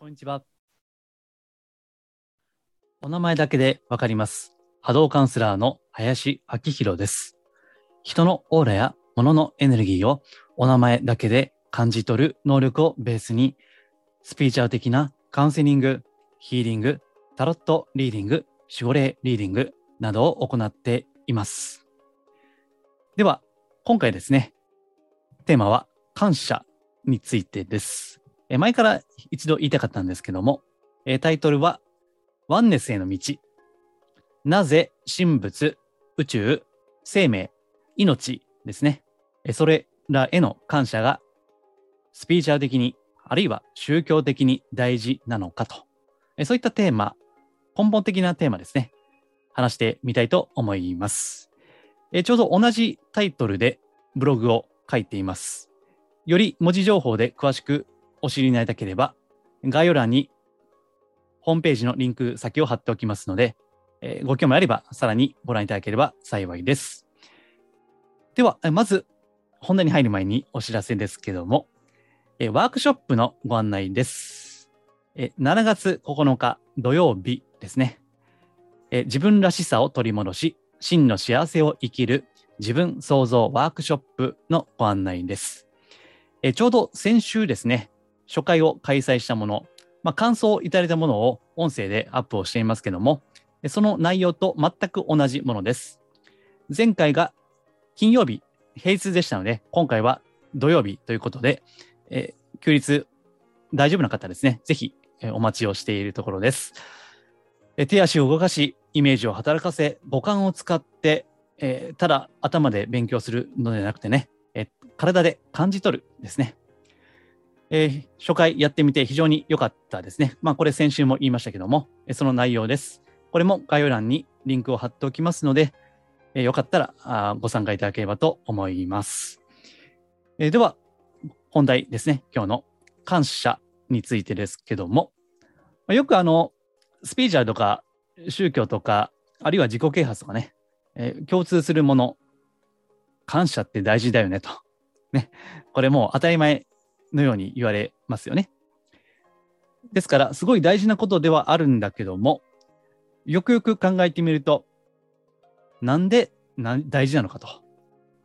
こんにちは。お名前だけでわかります。波動カウンセラーの林明宏です。人のオーラや物のエネルギーをお名前だけで感じ取る能力をベースに、スピーチャー的なカウンセリング、ヒーリング、タロットリーディング、守護霊リーディングなどを行っています。では、今回ですね、テーマは感謝についてです。え前から一度言いたかったんですけども、えタイトルは、ワンネスへの道。なぜ神仏、宇宙、生命、命ですね。えそれらへの感謝がスピーチャー的に、あるいは宗教的に大事なのかと。えそういったテーマ、根本的なテーマですね。話してみたいと思います。えちょうど同じタイトルでブログを書いています。より文字情報で詳しくお知りになりたければ、概要欄にホームページのリンク先を貼っておきますので、えーご興味あればさらにご覧いただければ幸いです。では、まず本題に入る前にお知らせですけども、えーワークショップのご案内です。えー7月9日土曜日ですね。えー自分らしさを取り戻し、真の幸せを生きる自分創造ワークショップのご案内です。えちょうど先週ですね、初回を開催したもの、まあ、感想をいただいたものを音声でアップをしていますけども、その内容と全く同じものです。前回が金曜日、平日でしたので、今回は土曜日ということで、え休日大丈夫な方ですね、ぜひ、えお待ちをしているところです。え手足を動かし、イメージを働かせ、五感を使って、えただ頭で勉強するのではなくてね、え体で感じ取るですね。えー初回やってみて非常に良かったですね。まあこれ先週も言いましたけども、えその内容です。これも概要欄にリンクを貼っておきますので、えーよかったらあご参加いただければと思います。えーでは、本題ですね。今日の感謝についてですけども、まあよくあの、スピーチャーとか宗教とか、あるいは自己啓発とかね、えー共通するもの、感謝って大事だよねと。ね。これもう当たり前のように言われますよね。ですから、すごい大事なことではあるんだけども、よくよく考えてみると、なんで大事なのかと。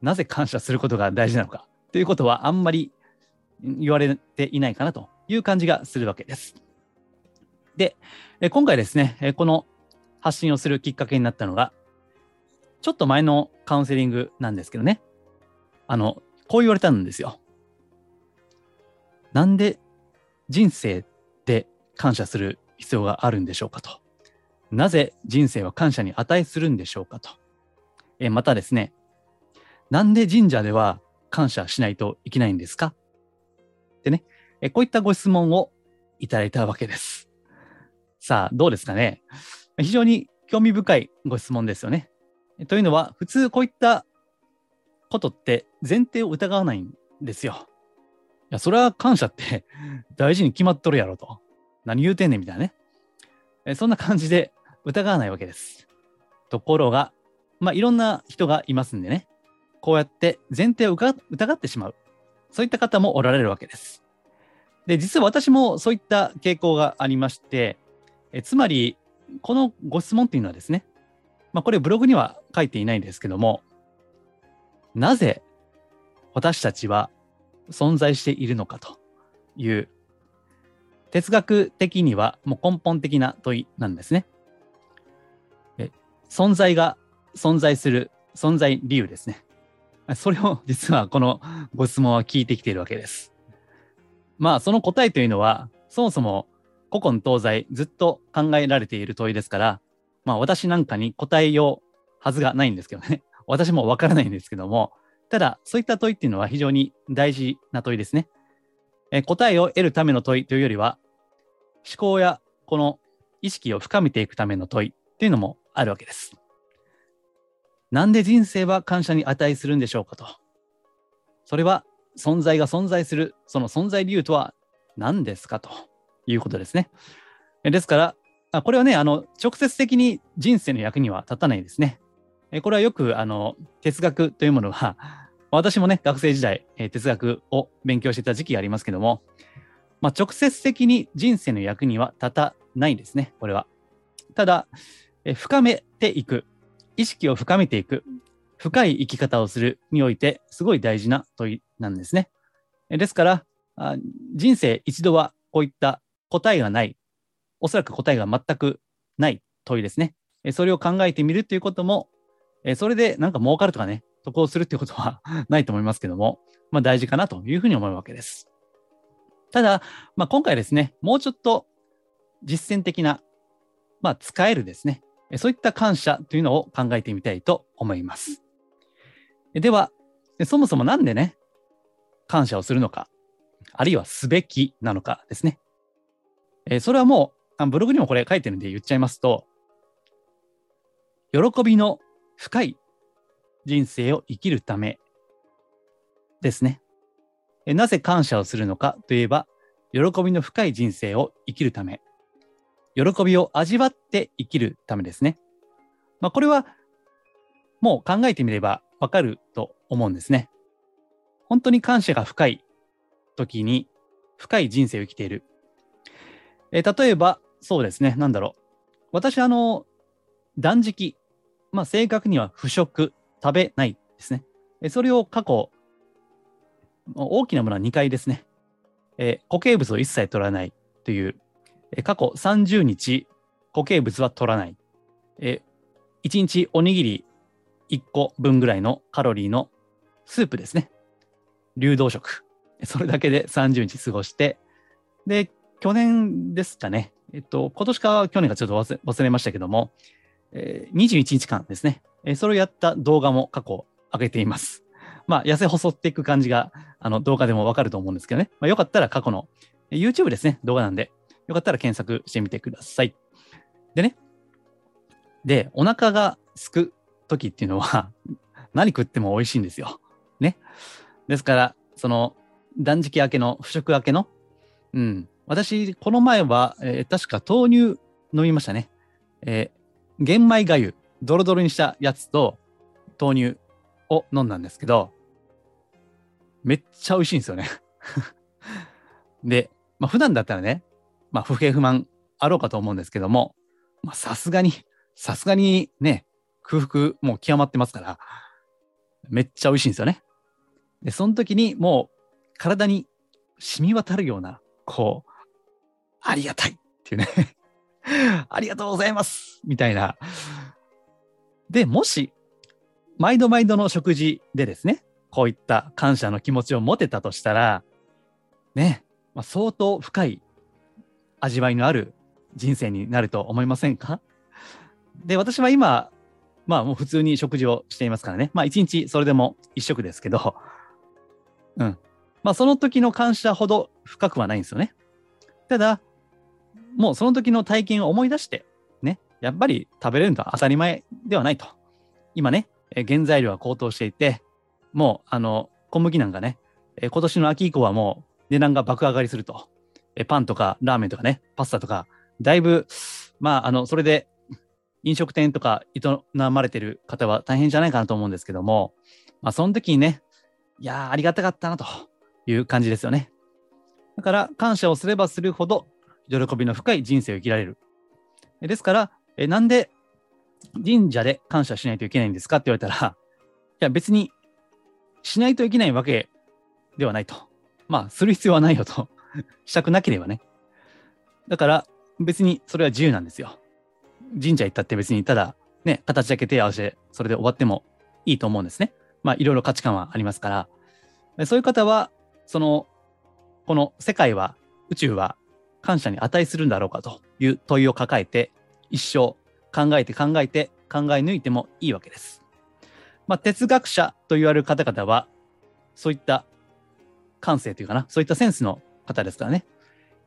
なぜ感謝することが大事なのかということはあんまり言われていないかなという感じがするわけです。で、今回ですね、この発信をするきっかけになったのが、ちょっと前のカウンセリングなんですけどね、あの、こう言われたんですよ。なんで人生で感謝する必要があるんでしょうかと。なぜ人生は感謝に値するんでしょうかと。えまたですね、なんで神社では感謝しないといけないんですか？ってね、えこういったご質問をいただいたわけです。さあ、どうですかね？非常に興味深いご質問ですよね。というのは、普通こういったことって前提を疑わないんですよ。いや、それは感謝って 大事に決まっとるやろと。何言うてんねんみたいなね。えそんな感じで疑わないわけです。ところが、まあ、いろんな人がいますんでね。こうやって前提を疑疑ってしまう。そういった方もおられるわけです。で、実は私もそういった傾向がありまして、えつまり、このご質問っていうのはですね、まあ、これブログには書いていないんですけども、なぜ私たちは存在しているのかという哲学的にはもう根本的な問いなんですね。存在が存在する存在理由ですね。それを実はこのご質問は聞いてきているわけです。まあその答えというのはそもそも古今東西ずっと考えられている問いですから、まあ私なんかに答えようはずがないんですけどね。私もわからないんですけども、ただそういった問いっていうのは非常に大事な問いですね。え答えを得るための問いというよりは、思考やこの意識を深めていくための問いっていうのもあるわけです。なんで人生は感謝に値するんでしょうかと。それは存在が存在する、その存在理由とは何ですかということですね。ですから、これはね、あの、直接的に人生の役には立たないですね。えこれはよく、あの、哲学というものは、私もね、学生時代、え哲学を勉強してた時期がありますけども、まあ、直接的に人生の役には立たないですね、これは。ただ、え深めていく、意識を深めていく、深い生き方をするにおいて、すごい大事な問いなんですね。ですから、人生一度はこういった答えがない、おそらく答えが全くない問いですね。それを考えてみるということも、えそれでなんか儲かるとかね、得をするってことは ないと思いますけども、まあ大事かなというふうに思うわけです。ただ、まあ、今回ですね、もうちょっと実践的な、まあ、使えるですね、そういった感謝というのを考えてみたいと思います。では、そもそもなんでね、感謝をするのか、あるいはすべきなのかですね。えそれはもう、ブログにもこれ書いてるんで言っちゃいますと、喜びの深い人生を生きるためですね。なぜ感謝をするのかといえば、喜びの深い人生を生きるため、喜びを味わって生きるためですね。まあ、これはもう考えてみればわかると思うんですね。本当に感謝が深い時に深い人生を生きている。え例えば、そうですね、なんだろう。私、あの、断食、まあ、正確には不食、食べないですね。それを過去、大きなものは2回ですね。え固形物を一切取らないという、え過去30日固形物は取らない。え1日おにぎり1個分ぐらいのカロリーのスープですね。流動食。それだけで30日過ごして、で、去年ですかね。えっと、今年か去年かちょっと忘れましたけども、えー、21日間ですね。えー、それをやった動画も過去上げています。まあ、痩せ細っていく感じが、あの、動画でもわかると思うんですけどね。まあ、よかったら過去の、YouTube ですね、動画なんで、よかったら検索してみてください。でね、で、お腹がすく時っていうのは、何食っても美味しいんですよ。ね。ですから、その、断食明けの、不食明けの、うん。私、この前は、えー、確か豆乳飲みましたね。えー、玄米がゆ、ドロドロにしたやつと豆乳を飲んだんですけど、めっちゃ美味しいんですよね で、まあ、普段だったらね、まあ、不平不満あろうかと思うんですけども、さすがに、さすがにね、空腹もう極まってますから、めっちゃ美味しいんですよね。で、その時にもう体に染み渡るような、こう、ありがたいっていうね ありがとうございますみたいな。で、もし、毎度毎度の食事でですね、こういった感謝の気持ちを持てたとしたら、ね、まあ、相当深い味わいのある人生になると思いませんか？で、私は今、まあもう普通に食事をしていますからね。まあ一日それでも一食ですけど、うん。まあその時の感謝ほど深くはないんですよね。ただ、もうその時の体験を思い出して、ね、やっぱり食べれるのは当たり前ではないと。今ね、原材料は高騰していて、もうあの小麦なんかね、今年の秋以降はもう値段が爆上がりすると。パンとかラーメンとかね、パスタとか、だいぶ、まあ、あの、それで飲食店とか営まれてる方は大変じゃないかなと思うんですけども、まあ、その時にね、いや、ありがたかったなという感じですよね。だから、感謝をすればするほど、喜びの深い人生を生きられる。ですから、えなんで神社で感謝しないといけないんですか？って言われたら、いや、別にしないといけないわけではないと。まあ、する必要はないよと。したくなければね。だから、別にそれは自由なんですよ。神社行ったって別にただね、形だけ手合わせて、それで終わってもいいと思うんですね。まあ、いろいろ価値観はありますから。そういう方は、その、この世界は、宇宙は感謝に値するんだろうかという問いを抱えて、一生考えて考えて考え抜いてもいいわけです。まあ、哲学者と言われる方々は、そういった感性というかな、そういったセンスの方ですからね。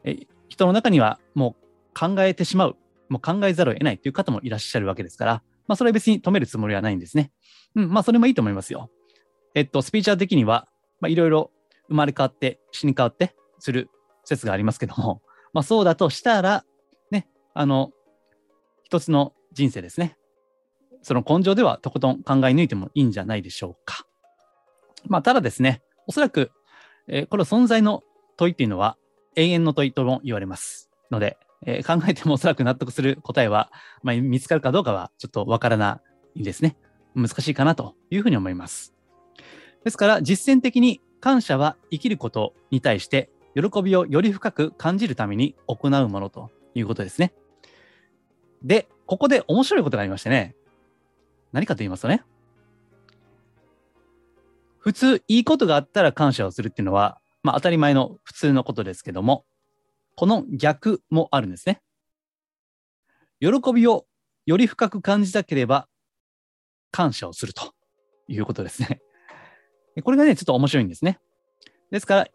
え人の中にはもう考えてしまうもう考えざるを得ないという方もいらっしゃるわけですから、まあ、それは別に止めるつもりはないんですね。うん、まあ、それもいいと思いますよ。えっと、スピーチャー的には、まあ、いろいろ生まれ変わって、死に変わってする説がありますけども、まあ、そうだとしたら、ね、あの、一つの人生ですね。その根性ではとことん考え抜いてもいいんじゃないでしょうか。まあ、ただですね、おそらく、えー、この存在の問いっていうのは、永遠の問いとも言われますので、えー、考えてもおそらく納得する答えは、まあ、見つかるかどうかはちょっとわからないですね。難しいかなというふうに思います。ですから実践的に感謝は生きることに対して喜びをより深く感じるために行うものということですね。で、ここで面白いことがありましてね。何かと言いますとね。普通、いいことがあったら感謝をするっていうのは、まあ当たり前の普通のことですけども、この逆もあるんですね。喜びをより深く感じたければ、感謝をするということですね。これがね、ちょっと面白いんですね。ですから、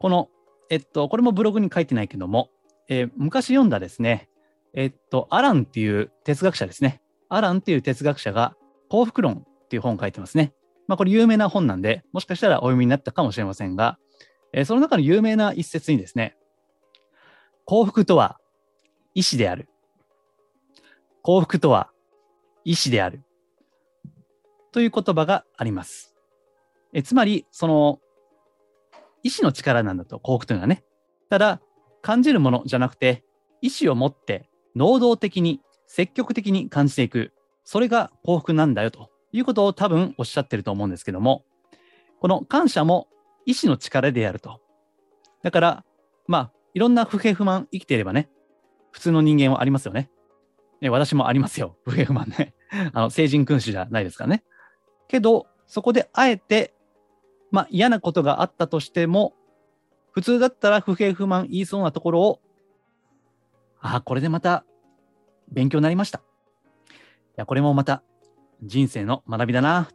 この、えっと、これもブログに書いてないけども、えー、昔読んだですね、えっと、アランっていう哲学者ですね。アランっていう哲学者が幸福論っていう本を書いてますね。まあ、これ有名な本なんで、もしかしたらお読みになったかもしれませんが、えー、その中の有名な一節にですね、幸福とは意志である。幸福とは意志である。という言葉があります。えつまり、その、意志の力なんだと、幸福というのはね。ただ、感じるものじゃなくて、意志を持って能動的に積極的に感じていく。それが幸福なんだよということを多分おっしゃってると思うんですけども、この感謝も意志の力でやると。だから、まあ、いろんな不平不満生きていればね、普通の人間はありますよね。ね私もありますよ。不平不満ね。あの、成人君主じゃないですからね。けど、そこであえて、まあ嫌なことがあったとしても、普通だったら不平不満言いそうなところを、ああ、これでまた勉強になりました。いや、これもまた人生の学びだな、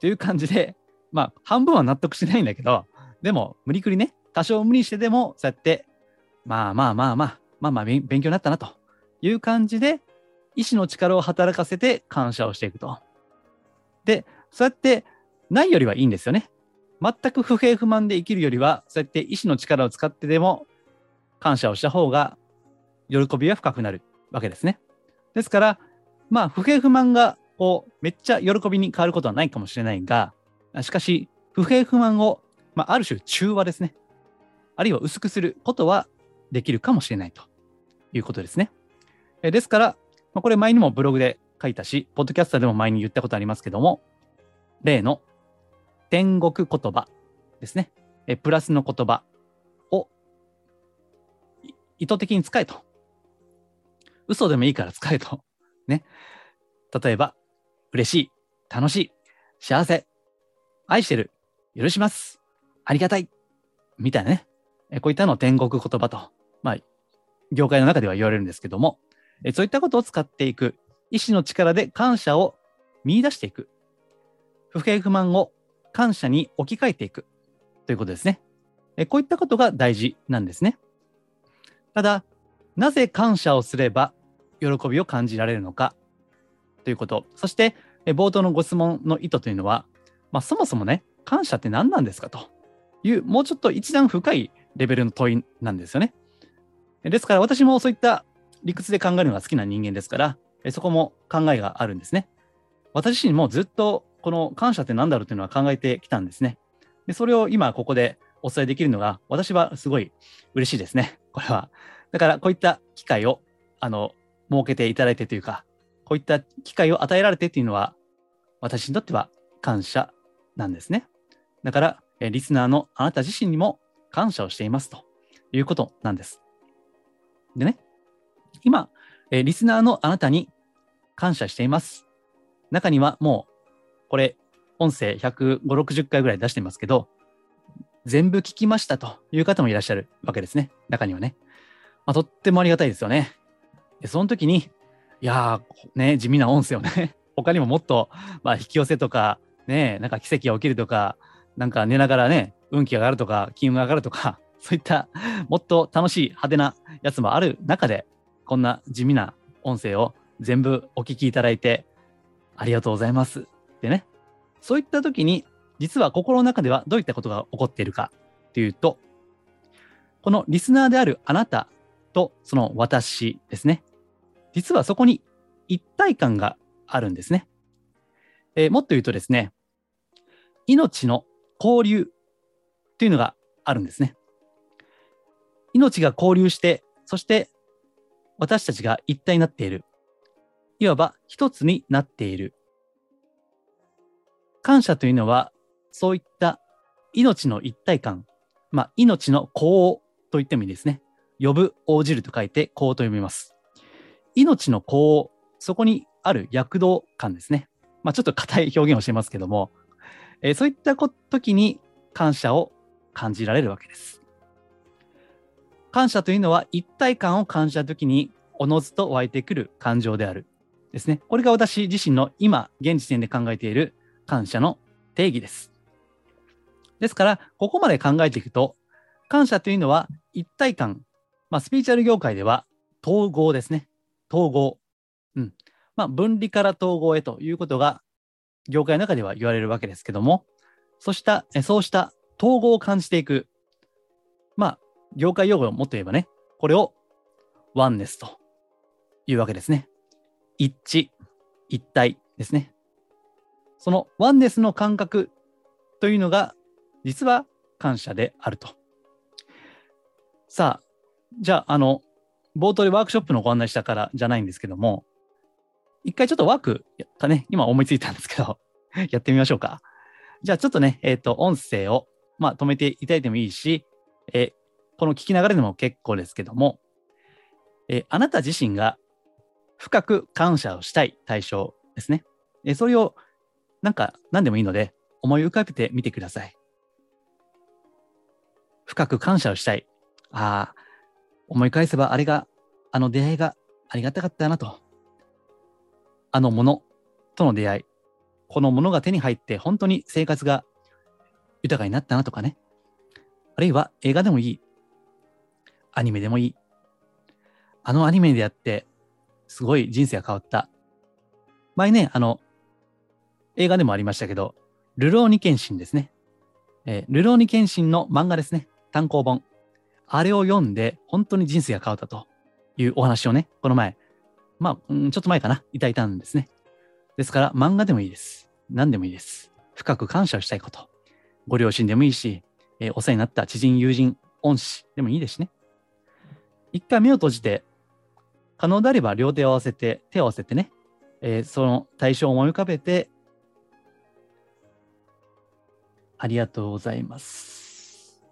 という感じで、まあ、半分は納得しないんだけど、でも、無理くりね、多少無理してでも、そうやって、まあまあまあまあ、まあまあ勉強になったな、という感じで、意志の力を働かせて感謝をしていくと。で、そうやってないよりはいいんですよね。全く不平不満で生きるよりは、そうやって意志の力を使ってでも感謝をした方が喜びは深くなるわけですね。ですから、まあ、不平不満がこうめっちゃ喜びに変わることはないかもしれないが、しかし、不平不満を、まあ、ある種中和ですね。あるいは薄くすることはできるかもしれないということですね。えですから、まあ、これ前にもブログで書いたし、ポッドキャスターでも前に言ったことありますけども、例の天国言葉ですね。えプラスの言葉を意図的に使えと。嘘でもいいから使えと。ね。例えば、嬉しい、楽しい、幸せ、愛してる、許します、ありがたい、みたいなね。えこういったのを天国言葉と、まあ、業界の中では言われるんですけども、えそういったことを使っていく、意志の力で感謝を見出していく、不平不満を感謝に置き換えていくということですね。こういったことが大事なんですね。ただ、なぜ感謝をすれば喜びを感じられるのかということ、そして冒頭のご質問の意図というのは、まあ、そもそもね、感謝って何なんですか？という、もうちょっと一段深いレベルの問いなんですよね。ですから私もそういった理屈で考えるのが好きな人間ですから、そこも考えがあるんですね。私自身もずっとこの感謝って何だろうというのは考えてきたんですね。で、それを今ここでお伝えできるのが、私はすごい嬉しいですね。これは。だからこういった機会を、あの、設けていただいてというか、こういった機会を与えられてっていうのは、私にとっては感謝なんですね。だから、リスナーのあなた自身にも感謝をしていますということなんです。でね、今、リスナーのあなたに感謝しています。中にはもう、これ、音声150、60回ぐらい出してますけど、全部聞きましたという方もいらっしゃるわけですね。中にはね。まあ、とってもありがたいですよね。で、その時に、いやー、ね、地味な音声をね、他にももっと、まあ、引き寄せとか、ね、なんか奇跡が起きるとか、なんか寝ながらね、運気が上がるとか、金運が上がるとか、そういったもっと楽しい派手なやつもある中で、こんな地味な音声を全部お聞きいただいて、ありがとうございますてね。そういった時に、実は心の中ではどういったことが起こっているかというと、このリスナーであるあなたとその私ですね。実はそこに一体感があるんですね。えー、もっと言うとですね、命の交流というのがあるんですね。命が交流して、そして私たちが一体になっている。いわば一つになっている。感謝というのは、そういった命の一体感、まあ、命の功と言ってもいいですね。呼ぶ、応じると書いて功と読みます。命の功、そこにある躍動感ですね。まあ、ちょっと硬い表現をしてますけども、えー、そういった時に感謝を感じられるわけです。感謝というのは一体感を感じた時におのずと湧いてくる感情である。ですね。これが私自身の今、現時点で考えている感謝の定義です。ですから、ここまで考えていくと、感謝というのは一体感、まあ、スピーチュアル業界では統合ですね。統合。うん。まあ、分離から統合へということが、業界の中では言われるわけですけども、そうした、そうした統合を感じていく。まあ、業界用語をもっと言えばね、これをワンネスというわけですね。一致、一体ですね。そのワンネスの感覚というのが、実は感謝であると。さあ、じゃあ、あの、冒頭でワークショップのご案内したからじゃないんですけども、一回ちょっとワークかね、今思いついたんですけど、やってみましょうか。じゃあちょっとね、えっ、ー、と、音声を、まあ、止めていただいてもいいし、え、この聞きながらでも結構ですけども、え、あなた自身が深く感謝をしたい対象ですね。えそれを、なんか何でもいいので、思い浮かべてみてください。深く感謝をしたい。ああ、思い返せばあれが、あの出会いがありがたかったなと。あのものとの出会い。このものが手に入って本当に生活が豊かになったなとかね。あるいは映画でもいい。アニメでもいい。あのアニメでやって、すごい人生が変わった。前ね、あの、映画でもありましたけど、ルローニケンシンですね。えー、ルローニケンシンの漫画ですね。単行本。あれを読んで、本当に人生が変わったというお話をね、この前、まあ、うん、ちょっと前かな、いただいたんですね。ですから、漫画でもいいです。何でもいいです。深く感謝をしたいこと。ご両親でもいいし、えー、お世話になった知人、友人、恩師でもいいですしね。一回目を閉じて、可能であれば両手を合わせて、手を合わせてね、えー、その対象を思い浮かべて、ありがとうございます。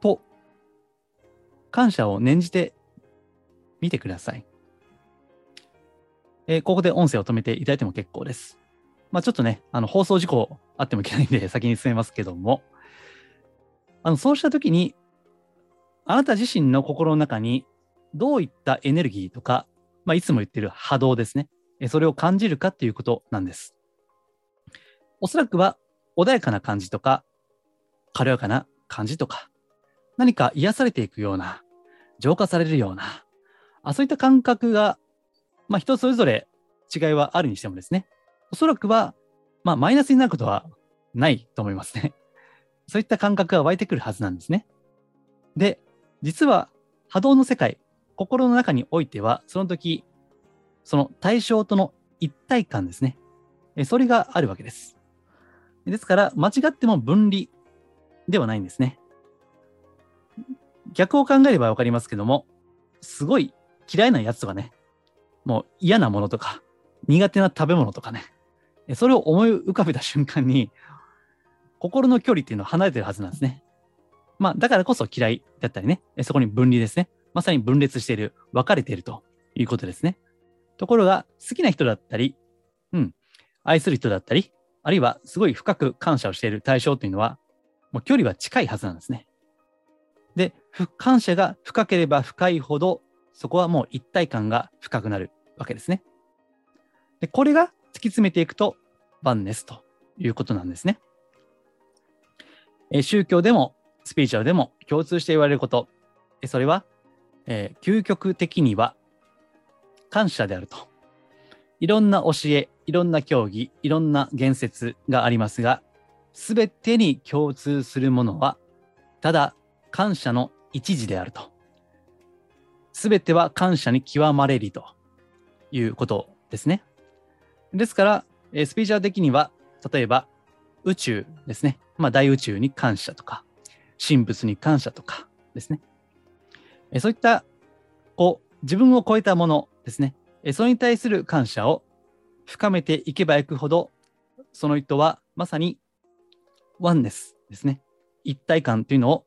と、感謝を念じてみてください。えー、ここで音声を止めていただいても結構です。まあ、ちょっとね、あの放送事故あってもいけないんで 先に進めますけども、あのそうしたときに、あなた自身の心の中にどういったエネルギーとか、まあ、いつも言ってる波動ですね、それを感じるかっていうことなんです。おそらくは穏やかな感じとか、軽やかな感じとか、何か癒されていくような、浄化されるような、あそういった感覚がまあ、人それぞれ違いはあるにしてもですね、おそらくは、まあ、マイナスになることはないと思いますね。そういった感覚が湧いてくるはずなんですね。で、実は波動の世界、心の中においては、その時、その対象との一体感ですね。それがあるわけです。ですから、間違っても分離ではないんですね。逆を考えればわかりますけども、すごい嫌いなやつとかね、もう嫌なものとか、苦手な食べ物とかね、それを思い浮かべた瞬間に、心の距離っていうのは離れてるはずなんですね。まあ、だからこそ嫌いだったりね、そこに分離ですね。まさに分裂している、分かれているということですね。ところが、好きな人だったり、うん、愛する人だったり、あるいはすごい深く感謝をしている対象というのは、もう距離は近いはずなんですね。で、感謝が深ければ深いほど、そこはもう一体感が深くなるわけですね。でこれが突き詰めていくと、バンネスということなんですね。え宗教でもスピーチュアルでも共通して言われること、それは、えー、究極的には感謝であると。いろんな教え、いろんな教義、いろんな言説がありますが、すべてに共通するものは、ただ感謝の一時であると。すべては感謝に極まれりということですね。ですから、えスピーチャー的には、例えば宇宙ですね。まあ、大宇宙に感謝とか、神仏に感謝とかですね。えそういった、こう、自分を超えたものですね。えそれに対する感謝を深めていけばいくほど、その人はまさにワンネスですね。一体感というのを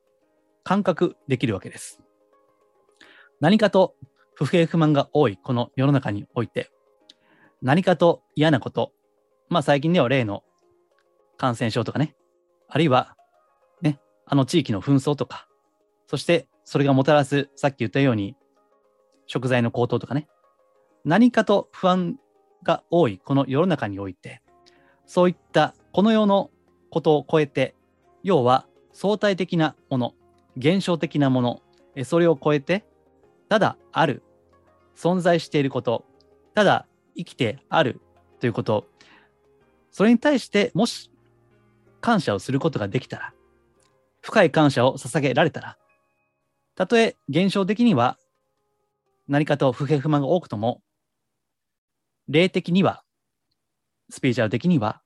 感覚できるわけです。何かと不平不満が多いこの世の中において、何かと嫌なこと、まあ最近では例の感染症とかね、あるいはね、あの地域の紛争とか、そしてそれがもたらす、さっき言ったように、食材の高騰とかね、何かと不安が多いこの世の中において、そういったこの世のことを超えて、要は相対的なもの、現象的なもの、それを超えて、ただある、存在していること、ただ生きてあるということ、それに対してもし感謝をすることができたら、深い感謝を捧げられたら、たとえ現象的には何かと不平不満が多くとも、霊的には、スピーチャル的には、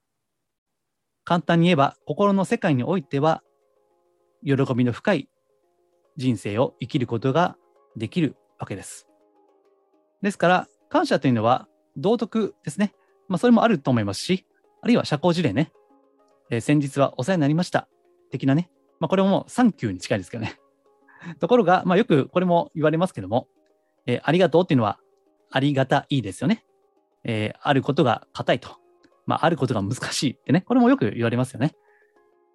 簡単に言えば心の世界においては、喜びの深い人生を生きることができるわけです。ですから、感謝というのは道徳ですね。まあ、それもあると思いますし、あるいは社交辞令ね。えー、先日はお世話になりました。的なね。まあ、これももうサンキューに近いですけどね。ところが、まあ、よくこれも言われますけども、えー、ありがとうっていうのはありがたいですよね。えー、あることが硬いと。まあ、あることが難しいってね。これもよく言われますよね。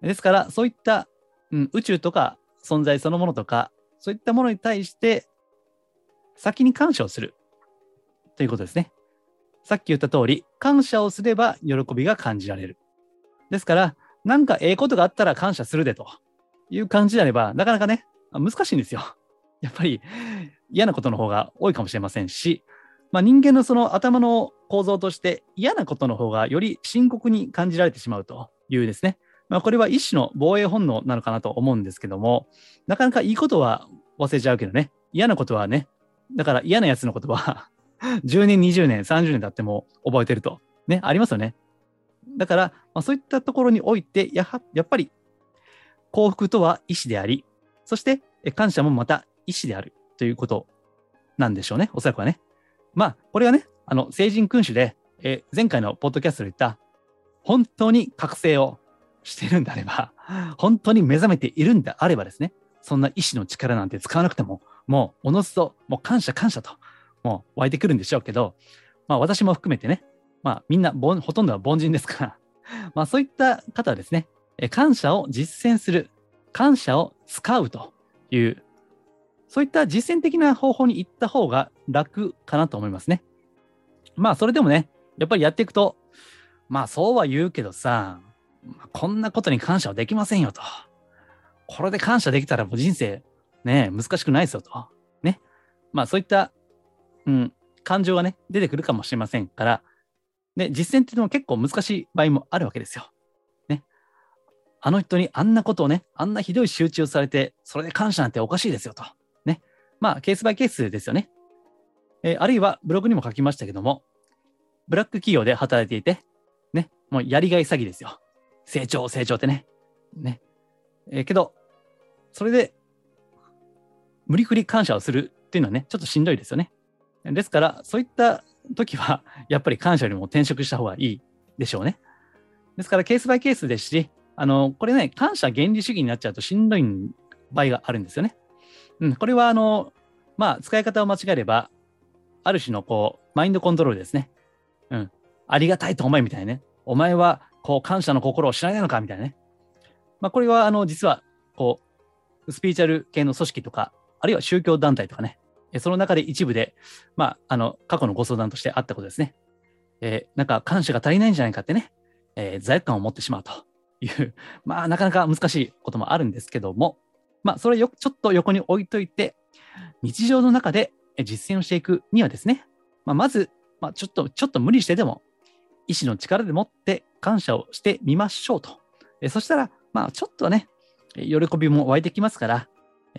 ですから、そういった、うん、宇宙とか存在そのものとか、そういったものに対して先に感謝をするということですね。さっき言った通り、感謝をすれば喜びが感じられる。ですから、なんかええことがあったら感謝するでという感じであれば、なかなかね、難しいんですよ。やっぱり嫌なことの方が多いかもしれませんし、まあ、人間のその頭の構造として嫌なことの方がより深刻に感じられてしまうというですね、まあ、これは一種の防衛本能なのかなと思うんですけども、なかなかいいことは忘れちゃうけどね、嫌なことはね、だから嫌なやつのことは 10年、20年、30年経っても覚えてると。ね、ありますよね。だから、まあ、そういったところにおいてやは、やっぱり幸福とは意志であり、そして感謝もまた意志であるということなんでしょうね。おそらくはね。まあ、これはね、あの、成人君主で、え前回のポッドキャストで言った、本当に覚醒をしているんであれば、本当に目覚めているんであればですね、そんな意志の力なんて使わなくても、もうおのずと、もう感謝感謝と、もう湧いてくるんでしょうけど、まあ私も含めてね、まあみんな、ほとんどは凡人ですから、まあそういった方はですね、感謝を実践する、感謝を使うという、そういった実践的な方法に行った方が楽かなと思いますね。まあそれでもね、やっぱりやっていくと、まあそうは言うけどさ、こんなことに感謝はできませんよと。これで感謝できたらもう人生ね、難しくないですよと。ね。まあそういった、うん、感情がね、出てくるかもしれませんから、で、実践っていうのは結構難しい場合もあるわけですよ。ね。あの人にあんなことをね、あんなひどい集中されて、それで感謝なんておかしいですよと。まあ、ケースバイケースですよね。えー、あるいは、ブログにも書きましたけども、ブラック企業で働いていて、ね、もうやりがい詐欺ですよ。成長、成長ってね。ね。えー、けど、それで無理くり感謝をするっていうのはね、ちょっとしんどいですよね。ですから、そういった時は、やっぱり感謝よりも転職した方がいいでしょうね。ですから、ケースバイケースですし、あの、これね、感謝原理主義になっちゃうとしんどい場合があるんですよね。うん、これは、あの、まあ、使い方を間違えれば、ある種のこう、マインドコントロールですね。うん。ありがたいと思えみたいなね。お前は、こう、感謝の心を知らないのかみたいなね。まあ、これは、あの、実は、こう、スピーチャル系の組織とか、あるいは宗教団体とかね、その中で一部で、まあ、あの、過去のご相談としてあったことですね。えー、なんか感謝が足りないんじゃないかってね、えー、罪悪感を持ってしまうという、まあ、なかなか難しいこともあるんですけども、まあ、それよ、ちょっと横に置いといて、日常の中で実践をしていくにはですね、まあ、まず、まあ、ちょっと、ちょっと無理してでも、意志の力でもって感謝をしてみましょうと。えそしたら、まあ、ちょっとね、喜びも湧いてきますから、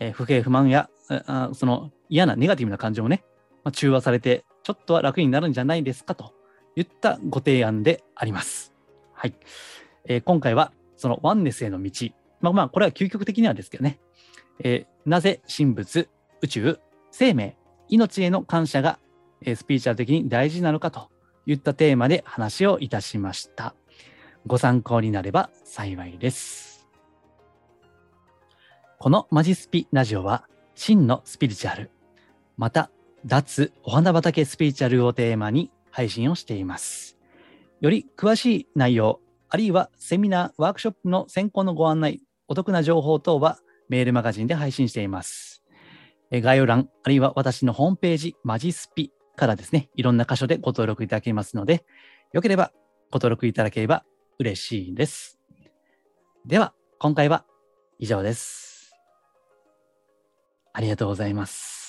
え、不平不満やあその嫌なネガティブな感情をね、まあ、中和されて、ちょっとは楽になるんじゃないですかといったご提案であります。はい。えー、今回は、そのワンネスへの道、まあまあ、これは究極的にはですけどね、えーなぜ神仏、宇宙、生命、命への感謝が、えースピーチャル的に大事なのかといったテーマで話をいたしました。ご参考になれば幸いです。このマジスピラジオは、真のスピリチュアル、また、脱お花畑スピリチュアルをテーマに配信をしています。より詳しい内容、あるいはセミナー、ワークショップの先行のご案内、お得な情報等はメールマガジンで配信しています。概要欄、あるいは私のホームページ、マジスピからですね、いろんな箇所でご登録いただけますので、よければご登録いただければ嬉しいです。では、今回は以上です。ありがとうございます。